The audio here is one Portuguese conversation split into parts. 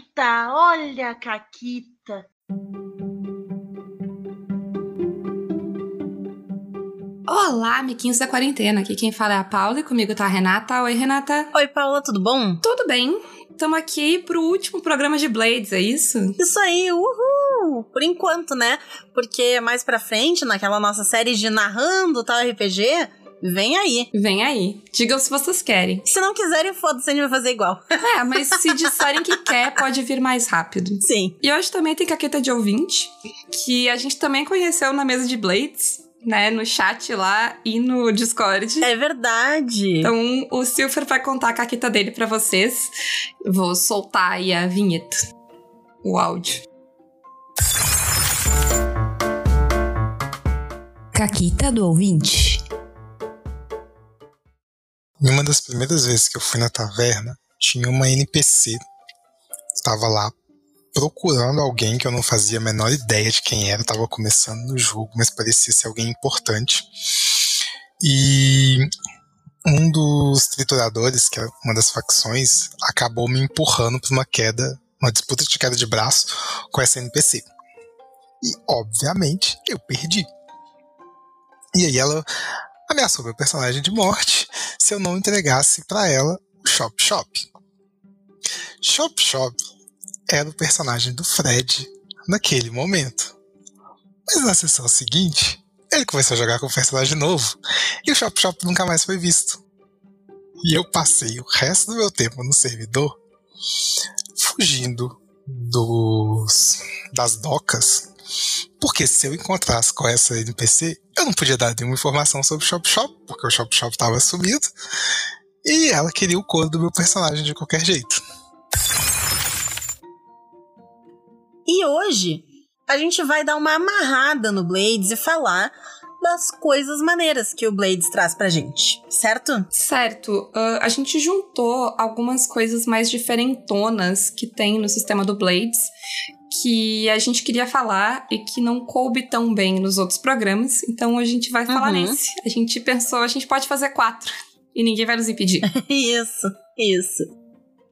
Caquita, olha a Caquita. Olá, amiguinhos da quarentena. Aqui quem fala é a Paula e comigo tá a Renata. Oi, Renata. Oi, Paula, tudo bom? Tudo bem. Estamos aqui pro último programa de Blades, é isso? Isso aí, uhul! Por enquanto, né? Porque mais pra frente, naquela nossa série de narrando tal RPG, Vem aí. Vem aí. Digam se vocês querem. Se não quiserem, foda-se, a gente vai fazer igual. É, mas se disserem que quer, pode vir mais rápido. Sim. E hoje também tem caqueta de ouvinte, que a gente também conheceu na mesa de Blades né, no chat lá e no Discord. É verdade. Então, o Silver vai contar a caqueta dele para vocês. vou soltar aí a vinheta, o áudio. Caquita do ouvinte. Em uma das primeiras vezes que eu fui na taverna, tinha uma NPC. Estava lá procurando alguém que eu não fazia a menor ideia de quem era, estava começando no jogo, mas parecia ser alguém importante. E um dos trituradores, que é uma das facções, acabou me empurrando para uma queda, uma disputa de queda de braço com essa NPC. E, obviamente, eu perdi. E aí ela ameaçou meu personagem de morte se eu não entregasse para ela o Shop Shop. Shop Shop era o personagem do Fred naquele momento. Mas na sessão seguinte, ele começou a jogar com o personagem novo e o Shop Shop nunca mais foi visto. E eu passei o resto do meu tempo no servidor fugindo dos das docas, porque se eu encontrasse com essa NPC, eu não podia dar nenhuma informação sobre o Shop Shop, porque o Shop Shop estava sumido, e ela queria o coro do meu personagem de qualquer jeito. E hoje a gente vai dar uma amarrada no Blades e falar das coisas maneiras que o Blades traz pra gente, certo? Certo. Uh, a gente juntou algumas coisas mais diferentonas que tem no sistema do Blades que a gente queria falar e que não coube tão bem nos outros programas. Então a gente vai falar uhum. nesse. A gente pensou, a gente pode fazer quatro e ninguém vai nos impedir. isso, isso.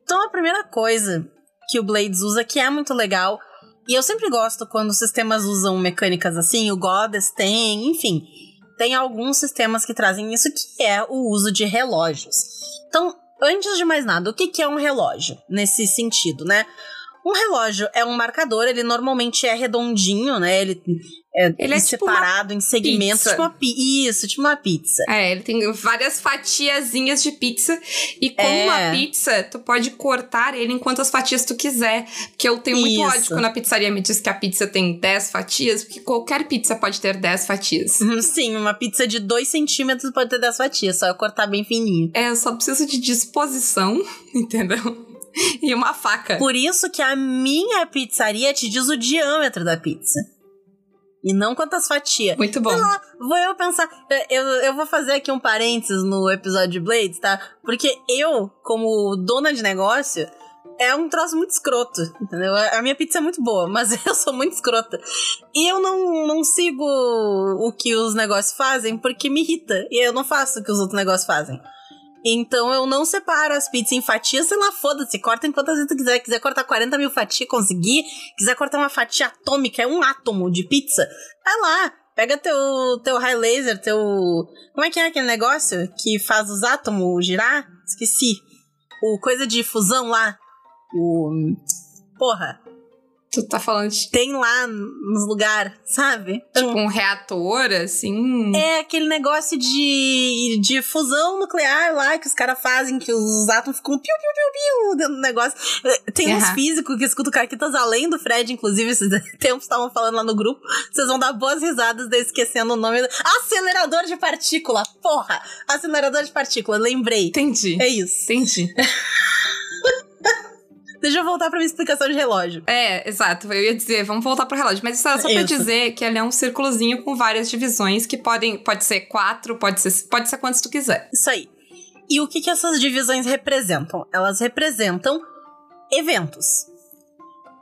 Então a primeira coisa que o Blades usa que é muito legal e eu sempre gosto quando sistemas usam mecânicas assim, o Goddess tem, enfim. Tem alguns sistemas que trazem isso, que é o uso de relógios. Então, antes de mais nada, o que é um relógio nesse sentido, né? Um relógio é um marcador, ele normalmente é redondinho, né? Ele é, ele é tipo separado tipo em segmentos, pizza. tipo uma Isso, tipo uma pizza. É, ele tem várias fatiazinhas de pizza. E com é. uma pizza, tu pode cortar ele em quantas fatias tu quiser. Porque eu tenho muito Isso. ódio quando a pizzaria me diz que a pizza tem 10 fatias, porque qualquer pizza pode ter 10 fatias. Sim, uma pizza de 2 centímetros pode ter 10 fatias, só eu cortar bem fininho. É, eu só preciso de disposição, entendeu? e uma faca. Por isso que a minha pizzaria te diz o diâmetro da pizza. E não quantas fatias. Muito bom. Lá, vou eu pensar. Eu, eu vou fazer aqui um parênteses no episódio de Blades, tá? Porque eu, como dona de negócio, é um troço muito escroto, entendeu? A minha pizza é muito boa, mas eu sou muito escrota. E eu não, não sigo o que os negócios fazem porque me irrita. E eu não faço o que os outros negócios fazem. Então eu não separo as pizzas em fatias, sei lá, foda-se, corta enquantas vezes tu quiser. Quiser cortar 40 mil fatias, conseguir. Quiser cortar uma fatia atômica, é um átomo de pizza, vai lá. Pega teu, teu high laser, teu. Como é que é aquele negócio que faz os átomos girar? Esqueci. O coisa de fusão lá. O. Porra. Tu tá falando de... Tem lá nos lugares, sabe? Tipo um reator, assim? É, aquele negócio de, de fusão nuclear lá que os caras fazem, que os átomos ficam piu, piu, piu, piu dentro do negócio. Tem uhum. uns físicos que escutam caquitas além do Fred, inclusive, esses tempos estavam falando lá no grupo. Vocês vão dar boas risadas daí esquecendo o nome. Acelerador de partícula, porra! Acelerador de partícula, lembrei. Entendi. É isso. Entendi. Deixa eu voltar pra minha explicação de relógio. É, exato. Eu ia dizer, vamos voltar pro relógio. Mas isso era só pra dizer que ele é um círculozinho com várias divisões que podem. Pode ser quatro, pode ser, pode ser quantos tu quiser. Isso aí. E o que, que essas divisões representam? Elas representam eventos.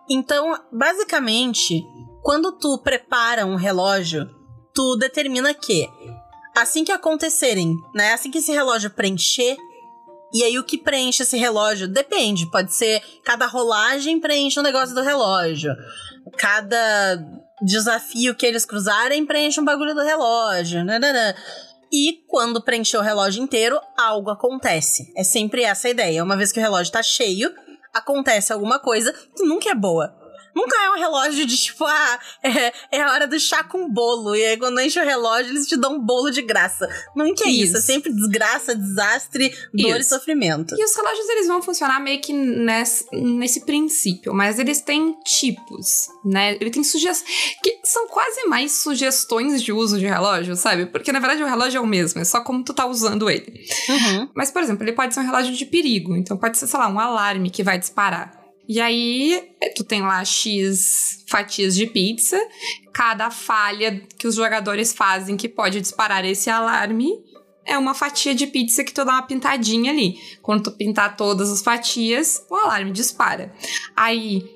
Então, basicamente, quando tu prepara um relógio, tu determina que assim que acontecerem, né, assim que esse relógio preencher E aí o que preenche esse relógio? Depende, pode ser cada rolagem preenche um negócio do relógio. Cada desafio que eles cruzarem preenche um bagulho do relógio. Nananã. E quando preencher o relógio inteiro, algo acontece. É sempre essa a ideia. Uma vez que o relógio tá cheio, acontece alguma coisa que nunca é boa. Nunca é um relógio de tipo, ah, é, é a hora do chá com bolo. E aí, quando enche o relógio, eles te dão um bolo de graça. Nunca é isso. Isso. É sempre desgraça, desastre, dor e Isso. sofrimento. E os relógios eles vão funcionar meio que nesse, nesse princípio, mas eles têm tipos, né? Ele tem sugestões que são quase mais sugestões de uso de relógio, sabe? Porque na verdade o relógio é o mesmo, é só como tu tá usando ele. Uhum. Mas, por exemplo, ele pode ser um relógio de perigo, então pode ser, sei lá, um alarme que vai disparar. E aí, eh, tu tem lá X fatias de pizza, cada falha que os jogadores fazem que pode disparar esse alarme é uma fatia de pizza que tu dá uma pintadinha ali. Quando tu pintar todas as fatias, o alarme dispara. Aí,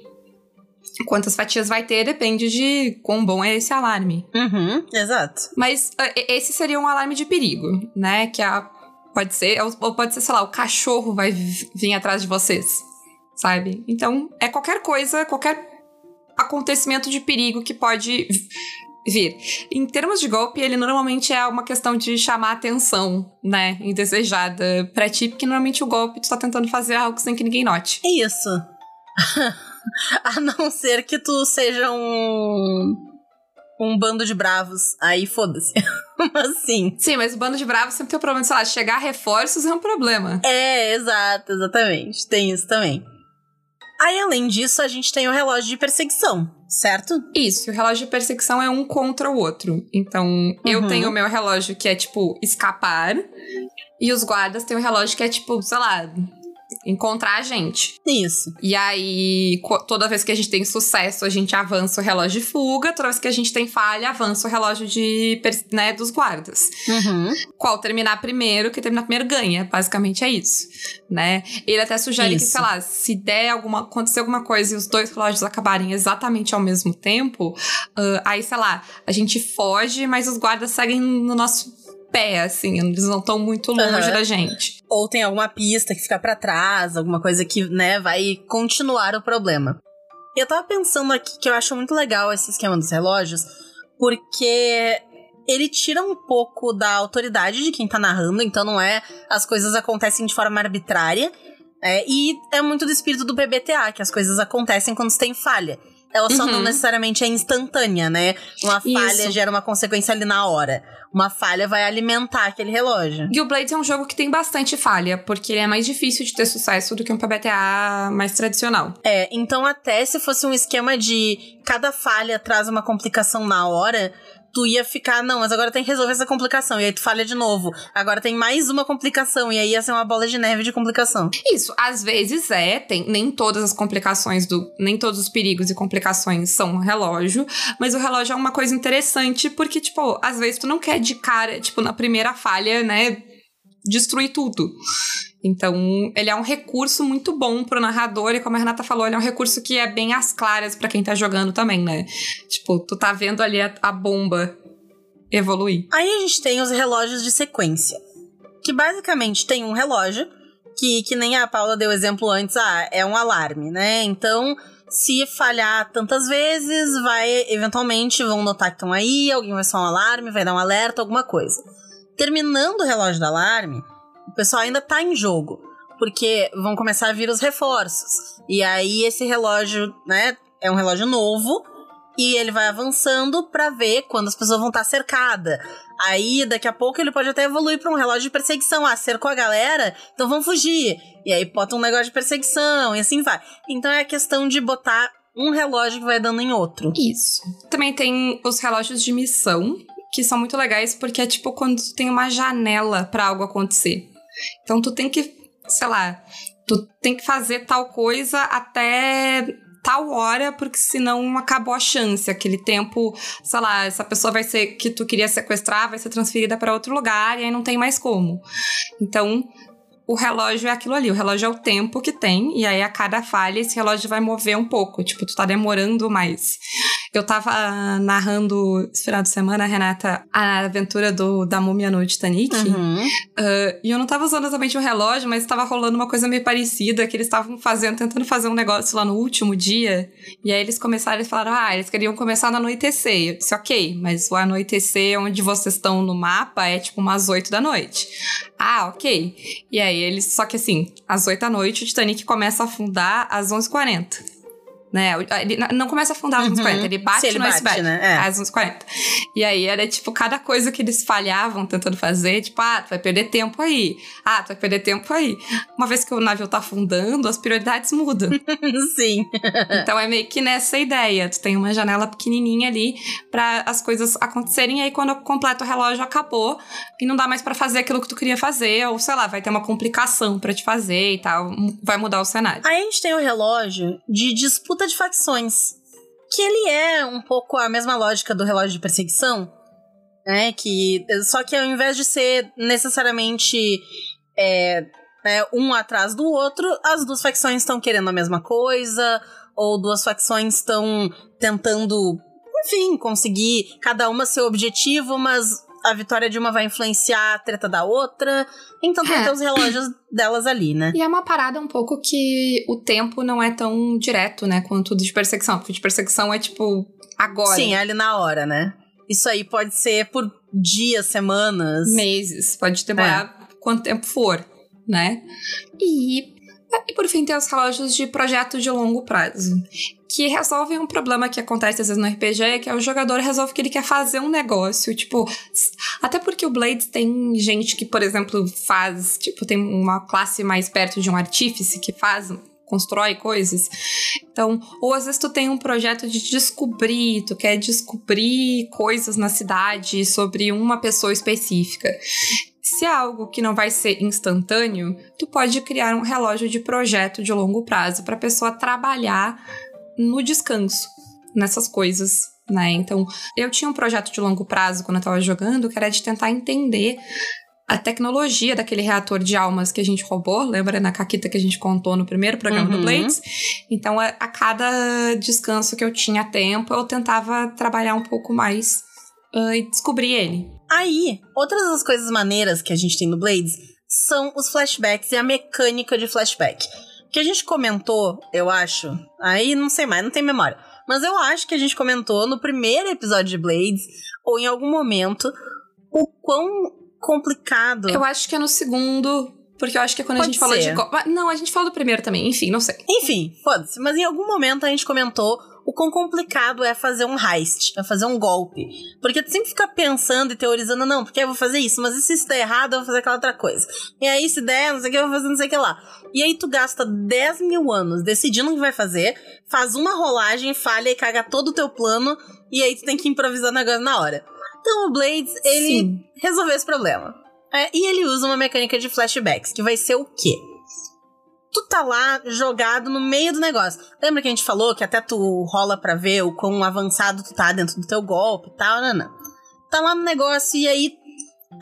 quantas fatias vai ter depende de quão bom é esse alarme. Uhum, exato. Mas uh, e- esse seria um alarme de perigo, né? Que a, pode ser, ou pode ser, sei lá, o cachorro vai vir atrás de vocês, sabe? Então, é qualquer coisa, qualquer acontecimento de perigo que pode vir. Em termos de golpe, ele normalmente é uma questão de chamar atenção, né? Indesejada pra ti, porque normalmente o golpe tu tá tentando fazer algo sem que ninguém note. É isso. A não ser que tu seja um. Um bando de bravos. Aí foda-se. Mas sim. Sim, mas o bando de bravos sempre tem o problema de, sei lá, chegar reforços é um problema. É, exato, exatamente. Tem isso também. Aí, além disso, a gente tem o relógio de perseguição, certo? Isso, o relógio de perseguição é um contra o outro. Então, eu Uhum. tenho o meu relógio que é tipo escapar, e os guardas têm o relógio que é tipo, sei lá, encontrar a gente. Isso. E aí, toda vez que a gente tem sucesso, a gente avança o relógio de fuga, toda vez que a gente tem falha, avança o relógio de, né, dos guardas. Uhum. Qual terminar primeiro, que terminar primeiro ganha. Basicamente é isso, né? Ele até sugere que, Isso. sei lá, se der alguma, acontecer alguma coisa e os dois relógios acabarem exatamente ao mesmo tempo, ah, aí, sei lá, a gente foge, mas os guardas seguem no nosso pé, assim, eles não estão muito longe Aham. da gente. Ou tem alguma pista que fica pra trás, alguma coisa que, né, vai continuar o problema. E eu tava pensando aqui que eu acho muito legal esse esquema dos relógios, porque ele tira um pouco da autoridade de quem tá narrando, então não é as coisas acontecem de forma arbitrária. é, e é muito do espírito do PBTA, que as coisas acontecem quando se tem falha. Ela só Uhum. não necessariamente é instantânea, né? Uma falha Isso. gera uma consequência ali na hora. Uma falha vai alimentar aquele relógio. E o Blades é um jogo que tem bastante falha, porque ele é mais difícil de ter sucesso do que um PBTA mais tradicional. É, então até se fosse um esquema de cada falha traz uma complicação na hora, tu ia ficar, não, mas agora tem que resolver essa complicação. E aí tu falha de novo. Agora tem mais uma complicação. E aí ia ser uma bola de neve de complicação. Isso, às vezes é, tem nem todas as complicações do, nem todos os perigos e complicações são relógio, mas o relógio é uma coisa interessante porque tipo, às vezes tu não quer de cara, tipo, na primeira falha, né, destruir tudo. Então, ele é um recurso muito bom pro narrador e como a Renata falou, ele é um recurso que é bem às claras pra quem tá jogando também, né? Tipo, tu tá vendo ali a, a bomba evoluir. Aí a gente tem os relógios de sequência. Que basicamente tem um relógio, que, que nem a Paula deu exemplo antes, ah, é um alarme, né? Então, se falhar tantas vezes, vai, eventualmente, vão notar que estão aí, alguém vai soar um alarme, vai dar um alerta, alguma coisa. Terminando o relógio do alarme, pessoal ainda tá em jogo. Porque vão começar a vir os reforços. E aí esse relógio, né, é um relógio novo. E ele vai avançando pra ver quando as pessoas vão estar cercadas. Aí, daqui a pouco, ele pode até evoluir pra um relógio de perseguição. Ah, cercou a galera, então vão fugir. E aí bota um negócio de perseguição, e assim vai. Então é a questão de botar um relógio que vai dando em outro. Isso. Também tem os relógios de missão, que são muito legais porque é tipo quando tu tem uma janela pra algo acontecer. Então tu tem que, sei lá, tu tem que fazer tal coisa até tal hora, porque senão acabou a chance. Aquele tempo, sei lá, essa pessoa vai ser que tu queria sequestrar, vai ser transferida pra outro lugar e aí não tem mais como. Então, o relógio é aquilo ali, o relógio é o tempo que tem, e aí a cada falha esse relógio vai mover um pouco, tipo, tu tá demorando mais. Eu tava narrando esse final de semana, Renata, a aventura do, da múmia no Titanic. Uhum. Uh, e eu não tava usando exatamente o relógio, mas tava rolando uma coisa meio parecida, que eles estavam fazendo, tentando fazer um negócio lá no último dia. E aí eles começaram, eles falaram, ah, eles queriam começar no anoitecer. Eu disse, ok, mas o anoitecer onde vocês estão no mapa é tipo umas 8 da noite. Ah, ok. E aí eles, só que assim, às 8 da noite o Titanic começa a afundar às 11h40 né? Ele não começa a afundar às uhum. 11h40, ele bate ele no bate, iceberg né? é. às 11h40. E aí era tipo, cada coisa que eles falhavam tentando fazer, tipo, ah, tu vai perder tempo aí. Ah, tu vai perder tempo aí. Uma vez que o navio tá afundando, as prioridades mudam. Sim. então é meio que nessa ideia. Tu tem uma janela pequenininha ali para as coisas acontecerem, e aí quando completa o relógio acabou, e não dá mais para fazer aquilo que tu queria fazer, ou sei lá, vai ter uma complicação para te fazer e tal, vai mudar o cenário. Aí a gente tem o relógio de disputa de facções. Que ele é um pouco a mesma lógica do relógio de perseguição, né? Que, só que ao invés de ser necessariamente é, é, um atrás do outro, as duas facções estão querendo a mesma coisa, ou duas facções estão tentando, enfim, conseguir cada uma seu objetivo, mas a vitória de uma vai influenciar a treta da outra. Então tem é. os relógios delas ali, né? E é uma parada um pouco que o tempo não é tão direto, né? Quanto de perseguição. Porque de perseguição é tipo agora. Sim, é ali na hora, né? Isso aí pode ser por dias, semanas. Meses. Pode demorar é. quanto tempo for, né? E e por fim, tem os relógios de projeto de longo prazo, que resolvem um problema que acontece às vezes no RPG, que é o jogador resolve que ele quer fazer um negócio, tipo, até porque o Blades tem gente que, por exemplo, faz, tipo, tem uma classe mais perto de um artífice que faz constrói coisas. Então, ou às vezes tu tem um projeto de descobrir, tu quer descobrir coisas na cidade sobre uma pessoa específica. Se é algo que não vai ser instantâneo, tu pode criar um relógio de projeto de longo prazo para a pessoa trabalhar no descanso nessas coisas, né? Então, eu tinha um projeto de longo prazo quando eu estava jogando, que era de tentar entender a tecnologia daquele reator de almas que a gente roubou, lembra na caquita que a gente contou no primeiro programa uhum. do Blades? Então, a, a, cada descanso que eu tinha tempo, eu tentava trabalhar um pouco mais uh, e descobrir ele. Aí, outras das coisas maneiras que a gente tem no Blades são os flashbacks e a mecânica de flashback. Que a gente comentou, eu acho. Aí não sei mais, não tem memória. Mas eu acho que a gente comentou no primeiro episódio de Blades, ou em algum momento, o quão complicado. Eu acho que é no segundo, porque eu acho que é quando Pode a gente ser. falou de. Não, a gente falou do primeiro também, enfim, não sei. Enfim, foda-se. Mas em algum momento a gente comentou o quão complicado é fazer um heist, é fazer um golpe. Porque tu sempre fica pensando e teorizando, não, porque eu vou fazer isso, mas e se isso der errado, eu vou fazer aquela outra coisa. E aí, se der, não sei o que, eu vou fazer não sei o que lá. E aí tu gasta 10 mil anos decidindo o que vai fazer, faz uma rolagem, falha e caga todo o teu plano, e aí tu tem que improvisar o negócio na hora. Então o Blades, ele Sim. resolveu esse problema. É, e ele usa uma mecânica de flashbacks, que vai ser o quê? Tu tá lá jogado no meio do negócio. Lembra que a gente falou que até tu rola pra ver o quão avançado tu tá dentro do teu golpe e tal, né? Tá lá no negócio e aí.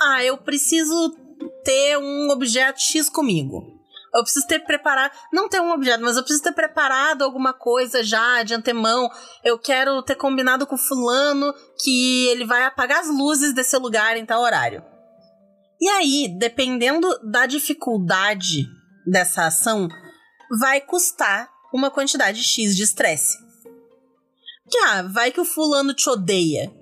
Ah, eu preciso ter um objeto X comigo. Eu preciso ter preparado. Não ter um objeto, mas eu preciso ter preparado alguma coisa já de antemão. Eu quero ter combinado com fulano que ele vai apagar as luzes desse lugar em tal horário. E aí, dependendo da dificuldade dessa ação vai custar uma quantidade X de estresse. Que, ah, vai que o fulano te odeia.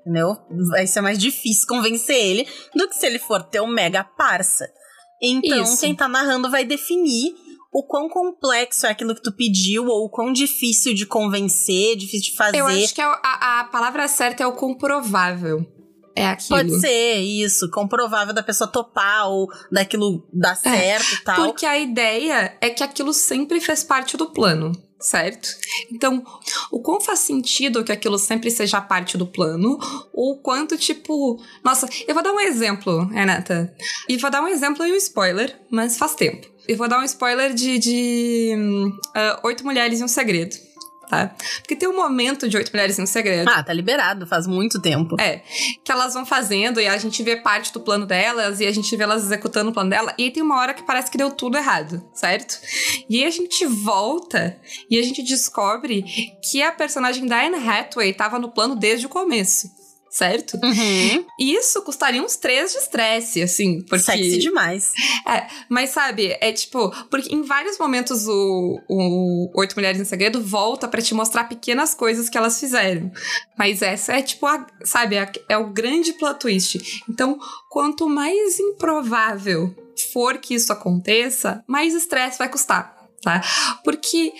Entendeu? Vai ser mais difícil convencer ele do que se ele for teu mega parça. Então, Isso. quem tá narrando vai definir o quão complexo é aquilo que tu pediu, ou o quão difícil de convencer, difícil de fazer. Eu acho que a, a, a palavra certa é o comprovável é aquilo. Pode ser isso, comprovável da pessoa topar ou daquilo dar é, certo e tal. Porque a ideia é que aquilo sempre fez parte do plano, certo? Então, o quão faz sentido que aquilo sempre seja parte do plano, ou quanto, tipo. Nossa, eu vou dar um exemplo, Renata. E vou dar um exemplo e um spoiler, mas faz tempo. Eu vou dar um spoiler de, de uh, Oito Mulheres e um Segredo tá? Porque tem um momento de Oito Mulheres em um Segredo. Ah, tá liberado, faz muito tempo. É, que elas vão fazendo e a gente vê parte do plano delas e a gente vê elas executando o plano dela. E aí tem uma hora que parece que deu tudo errado, certo? E aí a gente volta e a gente descobre que a personagem da Anne Hathaway tava no plano desde o começo. Certo? Uhum. Isso custaria uns três de estresse, assim. Porque... Sexy demais. É, mas sabe, é tipo, porque em vários momentos o, o Oito Mulheres em Segredo volta pra te mostrar pequenas coisas que elas fizeram. Mas essa é tipo, a, sabe, é, é o grande plot twist. Então, quanto mais improvável for que isso aconteça, mais estresse vai custar, tá? Porque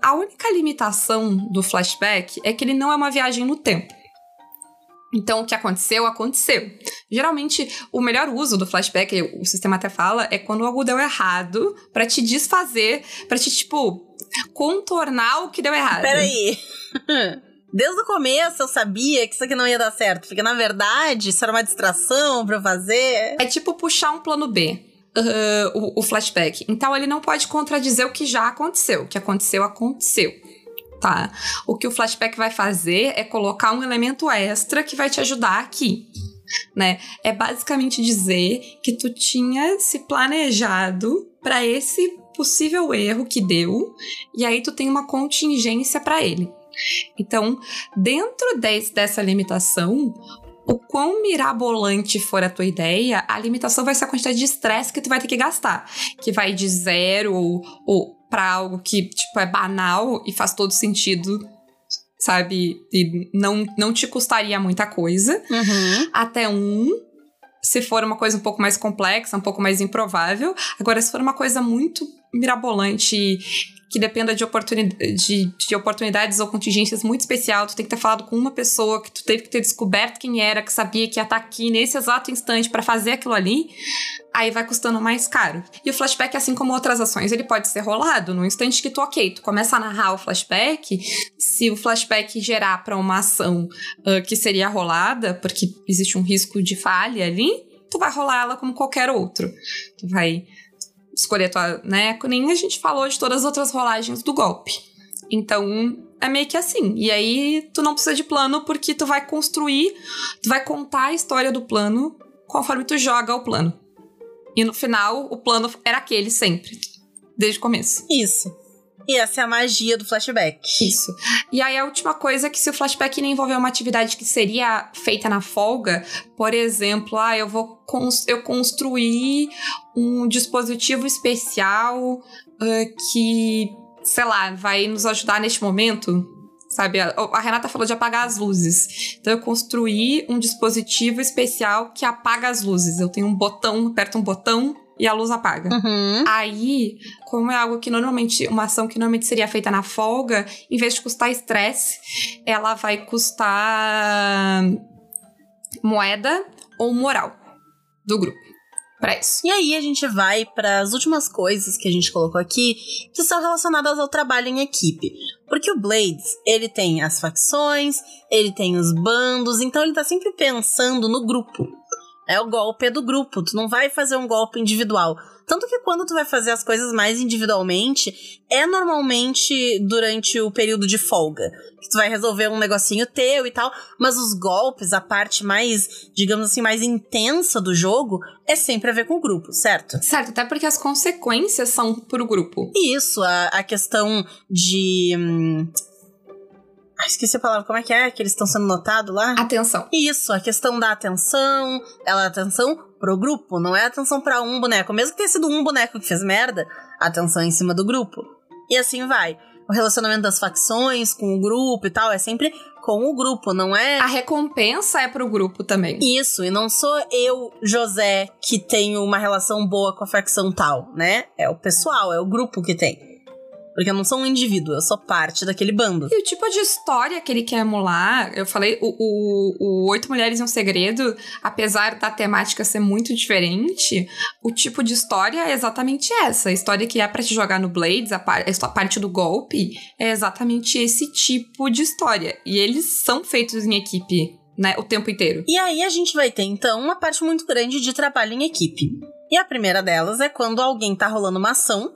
a única limitação do flashback é que ele não é uma viagem no tempo. Então, o que aconteceu, aconteceu. Geralmente, o melhor uso do flashback, o sistema até fala, é quando algo deu errado para te desfazer, para te, tipo, contornar o que deu errado. Peraí. Desde o começo eu sabia que isso aqui não ia dar certo, porque na verdade isso era uma distração pra eu fazer. É tipo puxar um plano B. Uh, o, o flashback. Então ele não pode contradizer o que já aconteceu. O que aconteceu, aconteceu tá? O que o flashback vai fazer é colocar um elemento extra que vai te ajudar aqui. Né? É basicamente dizer que tu tinha se planejado para esse possível erro que deu e aí tu tem uma contingência para ele. Então, dentro desse, dessa limitação, o quão mirabolante for a tua ideia, a limitação vai ser a quantidade de estresse que tu vai ter que gastar. Que vai de zero ou, ou para algo que, tipo, é banal e faz todo sentido, sabe? E não, não te custaria muita coisa. Uhum. Até um. Se for uma coisa um pouco mais complexa, um pouco mais improvável. Agora, se for uma coisa muito mirabolante que dependa de, oportunidade, de, de, oportunidades ou contingências muito especial, tu tem que ter falado com uma pessoa que tu teve que ter descoberto quem era, que sabia que ia estar aqui nesse exato instante para fazer aquilo ali, aí vai custando mais caro. E o flashback, assim como outras ações, ele pode ser rolado no instante que tu, ok, tu começa a narrar o flashback, se o flashback gerar para uma ação uh, que seria rolada, porque existe um risco de falha ali, tu vai rolar ela como qualquer outro. Tu vai escolher tua, né? Nem a gente falou de todas as outras rolagens do golpe. Então, é meio que assim. E aí, tu não precisa de plano porque tu vai construir, tu vai contar a história do plano conforme tu joga o plano. E no final, o plano era aquele sempre, desde o começo. Isso. E essa é a magia do flashback. Isso. E aí a última coisa é que se o flashback não envolver uma atividade que seria feita na folga, por exemplo, ah, eu vou cons eu construir um dispositivo especial uh, que, sei lá, vai nos ajudar neste momento. Sabe, a, a Renata falou de apagar as luzes. Então eu construí um dispositivo especial que apaga as luzes. Eu tenho um botão, aperto um botão e a luz apaga. Uhum. Aí, como é algo que normalmente, uma ação que normalmente seria feita na folga, em vez de custar estresse, ela vai custar moeda ou moral do grupo. Pra isso. E aí a gente vai para as últimas coisas que a gente colocou aqui, que são relacionadas ao trabalho em equipe. Porque o Blades, ele tem as facções, ele tem os bandos, então ele tá sempre pensando no grupo. É o golpe do grupo, tu não vai fazer um golpe individual. Tanto que quando tu vai fazer as coisas mais individualmente, é normalmente durante o período de folga. Que tu vai resolver um negocinho teu e tal. Mas os golpes, a parte mais, digamos assim, mais intensa do jogo, é sempre a ver com o grupo, certo? Certo, até porque as consequências são pro grupo. Isso, a, a questão de. Hum, ah, esqueci a palavra, como é que é? Que eles estão sendo notados lá? Atenção. Isso, a questão da atenção. Ela é atenção pro grupo, não é atenção para um boneco. Mesmo que tenha sido um boneco que fez merda, atenção em cima do grupo. E assim vai. O relacionamento das facções com o grupo e tal é sempre com o grupo, não é? A recompensa é pro grupo também. Isso, e não sou eu, José, que tenho uma relação boa com a facção tal, né? É o pessoal, é o grupo que tem. Porque eu não sou um indivíduo, eu sou parte daquele bando. E o tipo de história que ele quer emular, eu falei, o, o, o Oito Mulheres e um Segredo, apesar da temática ser muito diferente, o tipo de história é exatamente essa. A história que é para te jogar no Blades, a, par, a parte do golpe, é exatamente esse tipo de história. E eles são feitos em equipe, né, o tempo inteiro. E aí a gente vai ter, então, uma parte muito grande de trabalho em equipe. E a primeira delas é quando alguém tá rolando uma ação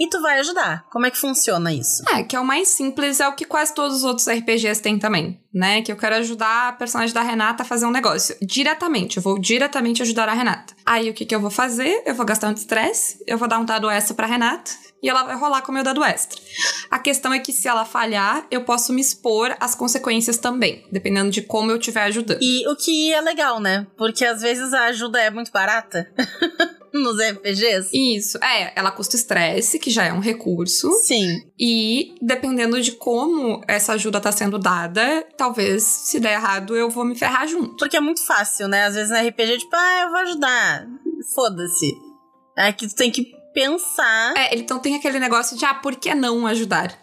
e tu vai ajudar. Como é que funciona isso? É, que é o mais simples, é o que quase todos os outros RPGs têm também, né? Que eu quero ajudar a personagem da Renata a fazer um negócio. Diretamente, eu vou diretamente ajudar a Renata. Aí o que, que eu vou fazer? Eu vou gastar um estresse, eu vou dar um dado extra pra Renata e ela vai rolar com o meu dado extra. A questão é que se ela falhar, eu posso me expor às consequências também, dependendo de como eu estiver ajudando. E o que é legal, né? Porque às vezes a ajuda é muito barata. nos RPGs? Isso, é, ela custa estresse, que já é um recurso. Sim. E dependendo de como essa ajuda tá sendo dada, talvez se der errado eu vou me ferrar junto. Porque é muito fácil, né? Às vezes na RPG, tipo, ah, eu vou ajudar. Foda-se. É que tu tem que pensar. É, então tem aquele negócio de, ah, por que não ajudar?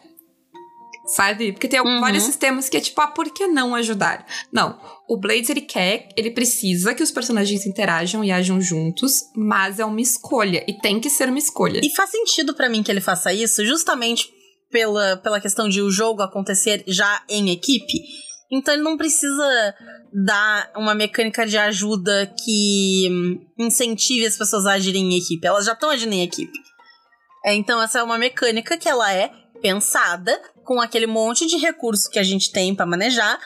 sabe? Porque tem Uhum. vários sistemas que é tipo, ah, por que não ajudar? Não. O Blades, ele quer, ele precisa que os personagens interajam e ajam juntos, mas é uma escolha. E tem que ser uma escolha. E faz sentido pra mim que ele faça isso, justamente pela, pela questão de o jogo acontecer já em equipe. Então ele não precisa dar uma mecânica de ajuda que incentive as pessoas a agirem em equipe. Elas já estão agindo em equipe. É, então essa é uma mecânica que ela é pensada com aquele monte de recurso que a gente tem pra manejar,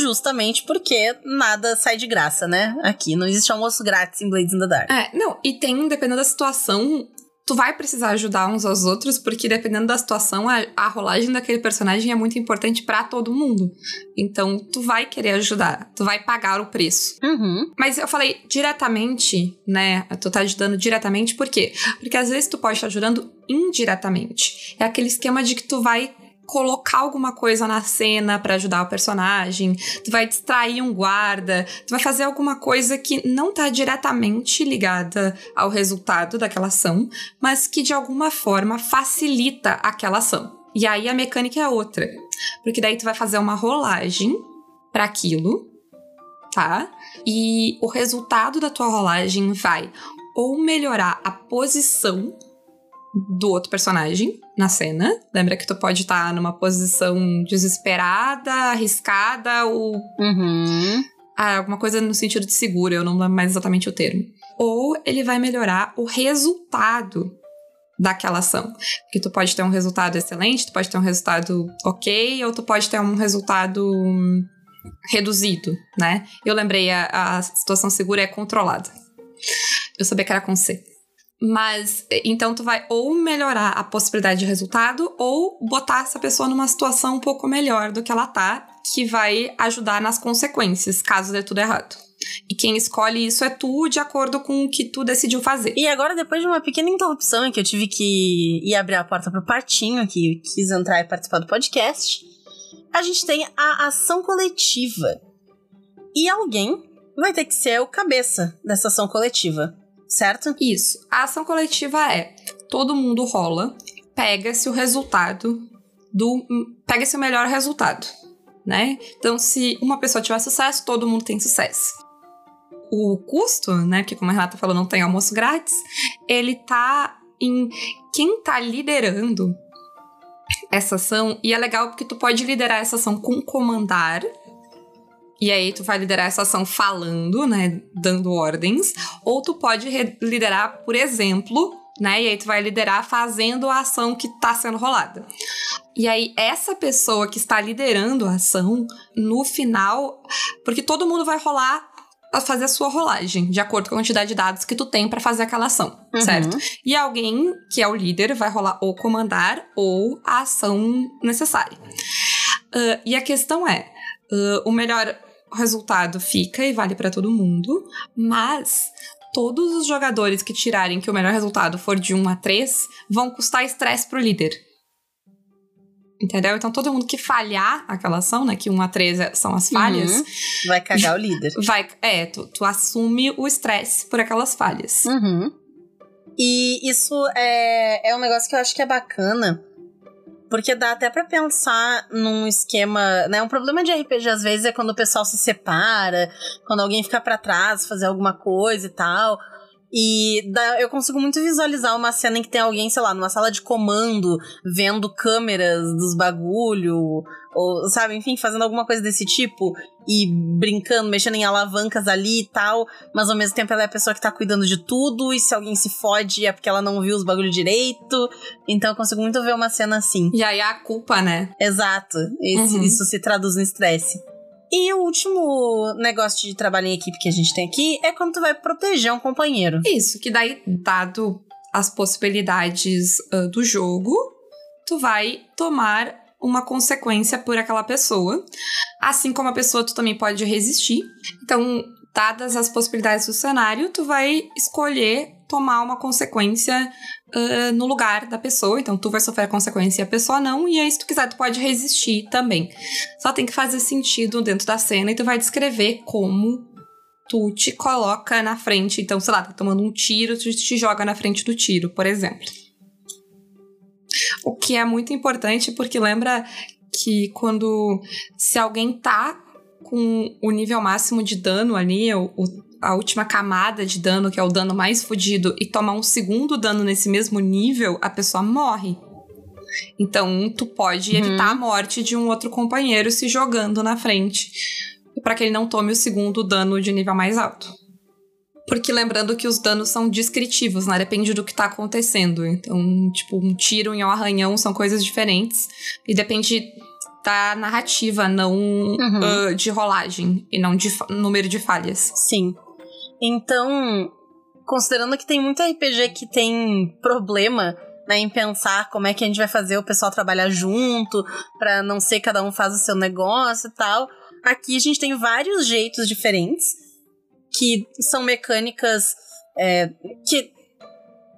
justamente porque nada sai de graça, né? Aqui não existe almoço grátis em Blades in the Dark. É, não, e tem, dependendo da situação, tu vai precisar ajudar uns aos outros, porque dependendo da situação, a, a rolagem daquele personagem é muito importante pra todo mundo. Então, tu vai querer ajudar, tu vai pagar o preço. Uhum. Mas eu falei diretamente, né? Tu tá ajudando diretamente, por quê? Porque às vezes tu pode estar ajudando indiretamente. É aquele esquema de que tu vai colocar alguma coisa na cena pra ajudar o personagem, tu vai distrair um guarda, tu vai fazer alguma coisa que não tá diretamente ligada ao resultado daquela ação, mas que de alguma forma facilita aquela ação. E aí a mecânica é outra, porque daí tu vai fazer uma rolagem para aquilo, tá? E o resultado da tua rolagem vai ou melhorar a posição do outro personagem na cena. Lembra que tu pode estar numa posição desesperada, arriscada ou Uhum. ah, alguma coisa no sentido de segura, eu não lembro mais exatamente o termo. Ou ele vai melhorar o resultado daquela ação. Porque tu pode ter um resultado excelente, tu pode ter um resultado ok, ou tu pode ter um resultado hum, reduzido, né? Eu lembrei, a, a situação segura é controlada. Eu sabia que era com C. Mas, então tu vai ou melhorar a possibilidade de resultado, ou botar essa pessoa numa situação um pouco melhor do que ela tá, que vai ajudar nas consequências, caso dê tudo errado. E quem escolhe isso é tu, de acordo com o que tu decidiu fazer. E agora, depois de uma pequena interrupção que eu tive que ir abrir a porta pro Partinho, que quis entrar e participar do podcast, a gente tem a ação coletiva. E alguém vai ter que ser o cabeça dessa ação coletiva, certo? Isso. A ação coletiva é: todo mundo rola, pega-se o resultado do. Pega-se o melhor resultado, né? Então, se uma pessoa tiver sucesso, todo mundo tem sucesso. O custo, né? Porque como a Renata falou, não tem almoço grátis, ele tá em quem tá liderando essa ação. E é legal porque tu pode liderar essa ação com comandar. E aí tu vai liderar essa ação falando, né, dando ordens, ou tu pode liderar por exemplo, né, e aí tu vai liderar fazendo a ação que tá sendo rolada. E aí essa pessoa que está liderando a ação, no final, porque todo mundo vai rolar a fazer a sua rolagem, de acordo com a quantidade de dados que tu tem pra fazer aquela ação, Uhum. certo? E alguém que é o líder vai rolar ou comandar ou a ação necessária. Ah, e a questão é: ah, o melhor resultado fica e vale pra todo mundo, mas todos os jogadores que tirarem que o melhor resultado for de 1 a 3 vão custar estresse pro líder. Entendeu? Então todo mundo que falhar aquela ação, né? Que 1 a 3 é- são as falhas, Uhum. Vai cagar o líder. vai. É, tu, tu assume o estresse por aquelas falhas. Uhum. E isso é, é um negócio que eu acho que é bacana. Porque dá até pra pensar num esquema, né? Um problema de RPG às vezes é quando o pessoal se separa, quando alguém fica pra trás fazer alguma coisa e tal. E dá, eu consigo muito visualizar uma cena em que tem alguém, sei lá, numa sala de comando, vendo câmeras dos bagulho, ou, sabe, enfim, fazendo alguma coisa desse tipo, e brincando, mexendo em alavancas ali e tal, mas ao mesmo tempo ela é a pessoa que tá cuidando de tudo, e se alguém se fode é porque ela não viu os bagulho direito. Então eu consigo muito ver uma cena assim. E aí a culpa, né? Exato. Esse, Uhum. Isso se traduz no estresse. E o último negócio de trabalho em equipe que a gente tem aqui é quando tu vai proteger um companheiro. Isso, que daí, dado as possibilidades ah, do jogo, tu vai tomar uma consequência por aquela pessoa. Assim como a pessoa, tu também pode resistir. Então, dadas as possibilidades do cenário, tu vai escolher tomar uma consequência ah, no lugar da pessoa. Então, tu vai sofrer a consequência e a pessoa não. E aí, se tu quiser, tu pode resistir também. Só tem que fazer sentido dentro da cena e tu vai descrever como tu te coloca na frente. Então, sei lá, tá tomando um tiro, tu te joga na frente do tiro, por exemplo. O que é muito importante porque lembra que quando se alguém tá com o nível máximo de dano ali, o, o- a última camada de dano, que é o dano mais fodido, e tomar um segundo dano nesse mesmo nível, a pessoa morre. Então, tu pode Uhum. evitar a morte de um outro companheiro se jogando na frente, para que ele não tome o segundo dano de nível mais alto. Porque lembrando que os danos são descritivos, né? Depende do que tá acontecendo. Então, tipo, um tiro e um arranhão são coisas diferentes. E depende da narrativa, não ah, de rolagem. E não de número de falhas. Sim. Então, considerando que tem muito RPG que tem problema né, em pensar como é que a gente vai fazer o pessoal trabalhar junto, pra não ser cada um faz o seu negócio e tal. Aqui a gente tem vários jeitos diferentes que são mecânicas é, que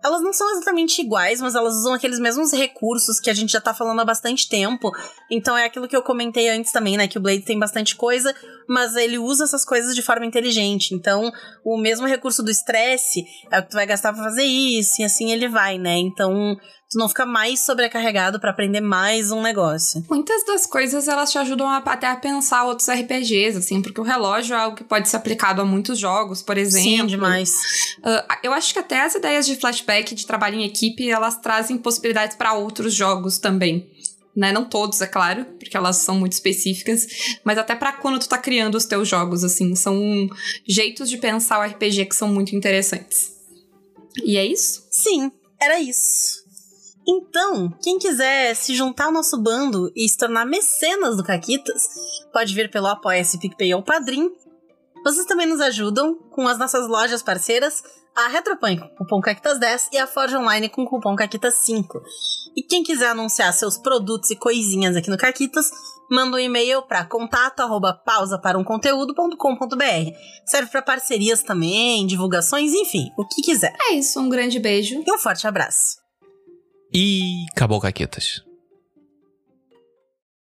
elas não são exatamente iguais, mas elas usam aqueles mesmos recursos que a gente já tá falando há bastante tempo. Então é aquilo que eu comentei antes também, né? Que o Blade tem bastante coisa, mas ele usa essas coisas de forma inteligente. Então, o mesmo recurso do estresse é o que tu vai gastar pra fazer isso, e assim ele vai, né? Então, tu não fica mais sobrecarregado pra aprender mais um negócio. Muitas das coisas elas te ajudam a, até a pensar outros RPGs, assim, porque o relógio é algo que pode ser aplicado a muitos jogos, por exemplo. Sim, demais. Ah, eu acho que até as ideias de flashback, de trabalho em equipe, elas trazem possibilidades para outros jogos também. Né? Não todos, é claro, porque elas são muito específicas, mas até para quando tu tá criando os teus jogos, assim, são jeitos de pensar o RPG que são muito interessantes. E é isso? Sim, era isso. Então, quem quiser se juntar ao nosso bando e se tornar mecenas do Caquitas, pode vir pelo Apoia-se PicPay ou Padrim. Vocês também nos ajudam com as nossas lojas parceiras, a Retropunk com cupom Caquitas10 e a Forge Online com cupom Caquitas5. E quem quiser anunciar seus produtos e coisinhas aqui no Caquitas, manda um e-mail para contato arroba pausa para um conteúdo.com.br. Serve para parcerias também, divulgações, enfim, o que quiser. É isso, um grande beijo. E um forte abraço. E acabou, Caquetas.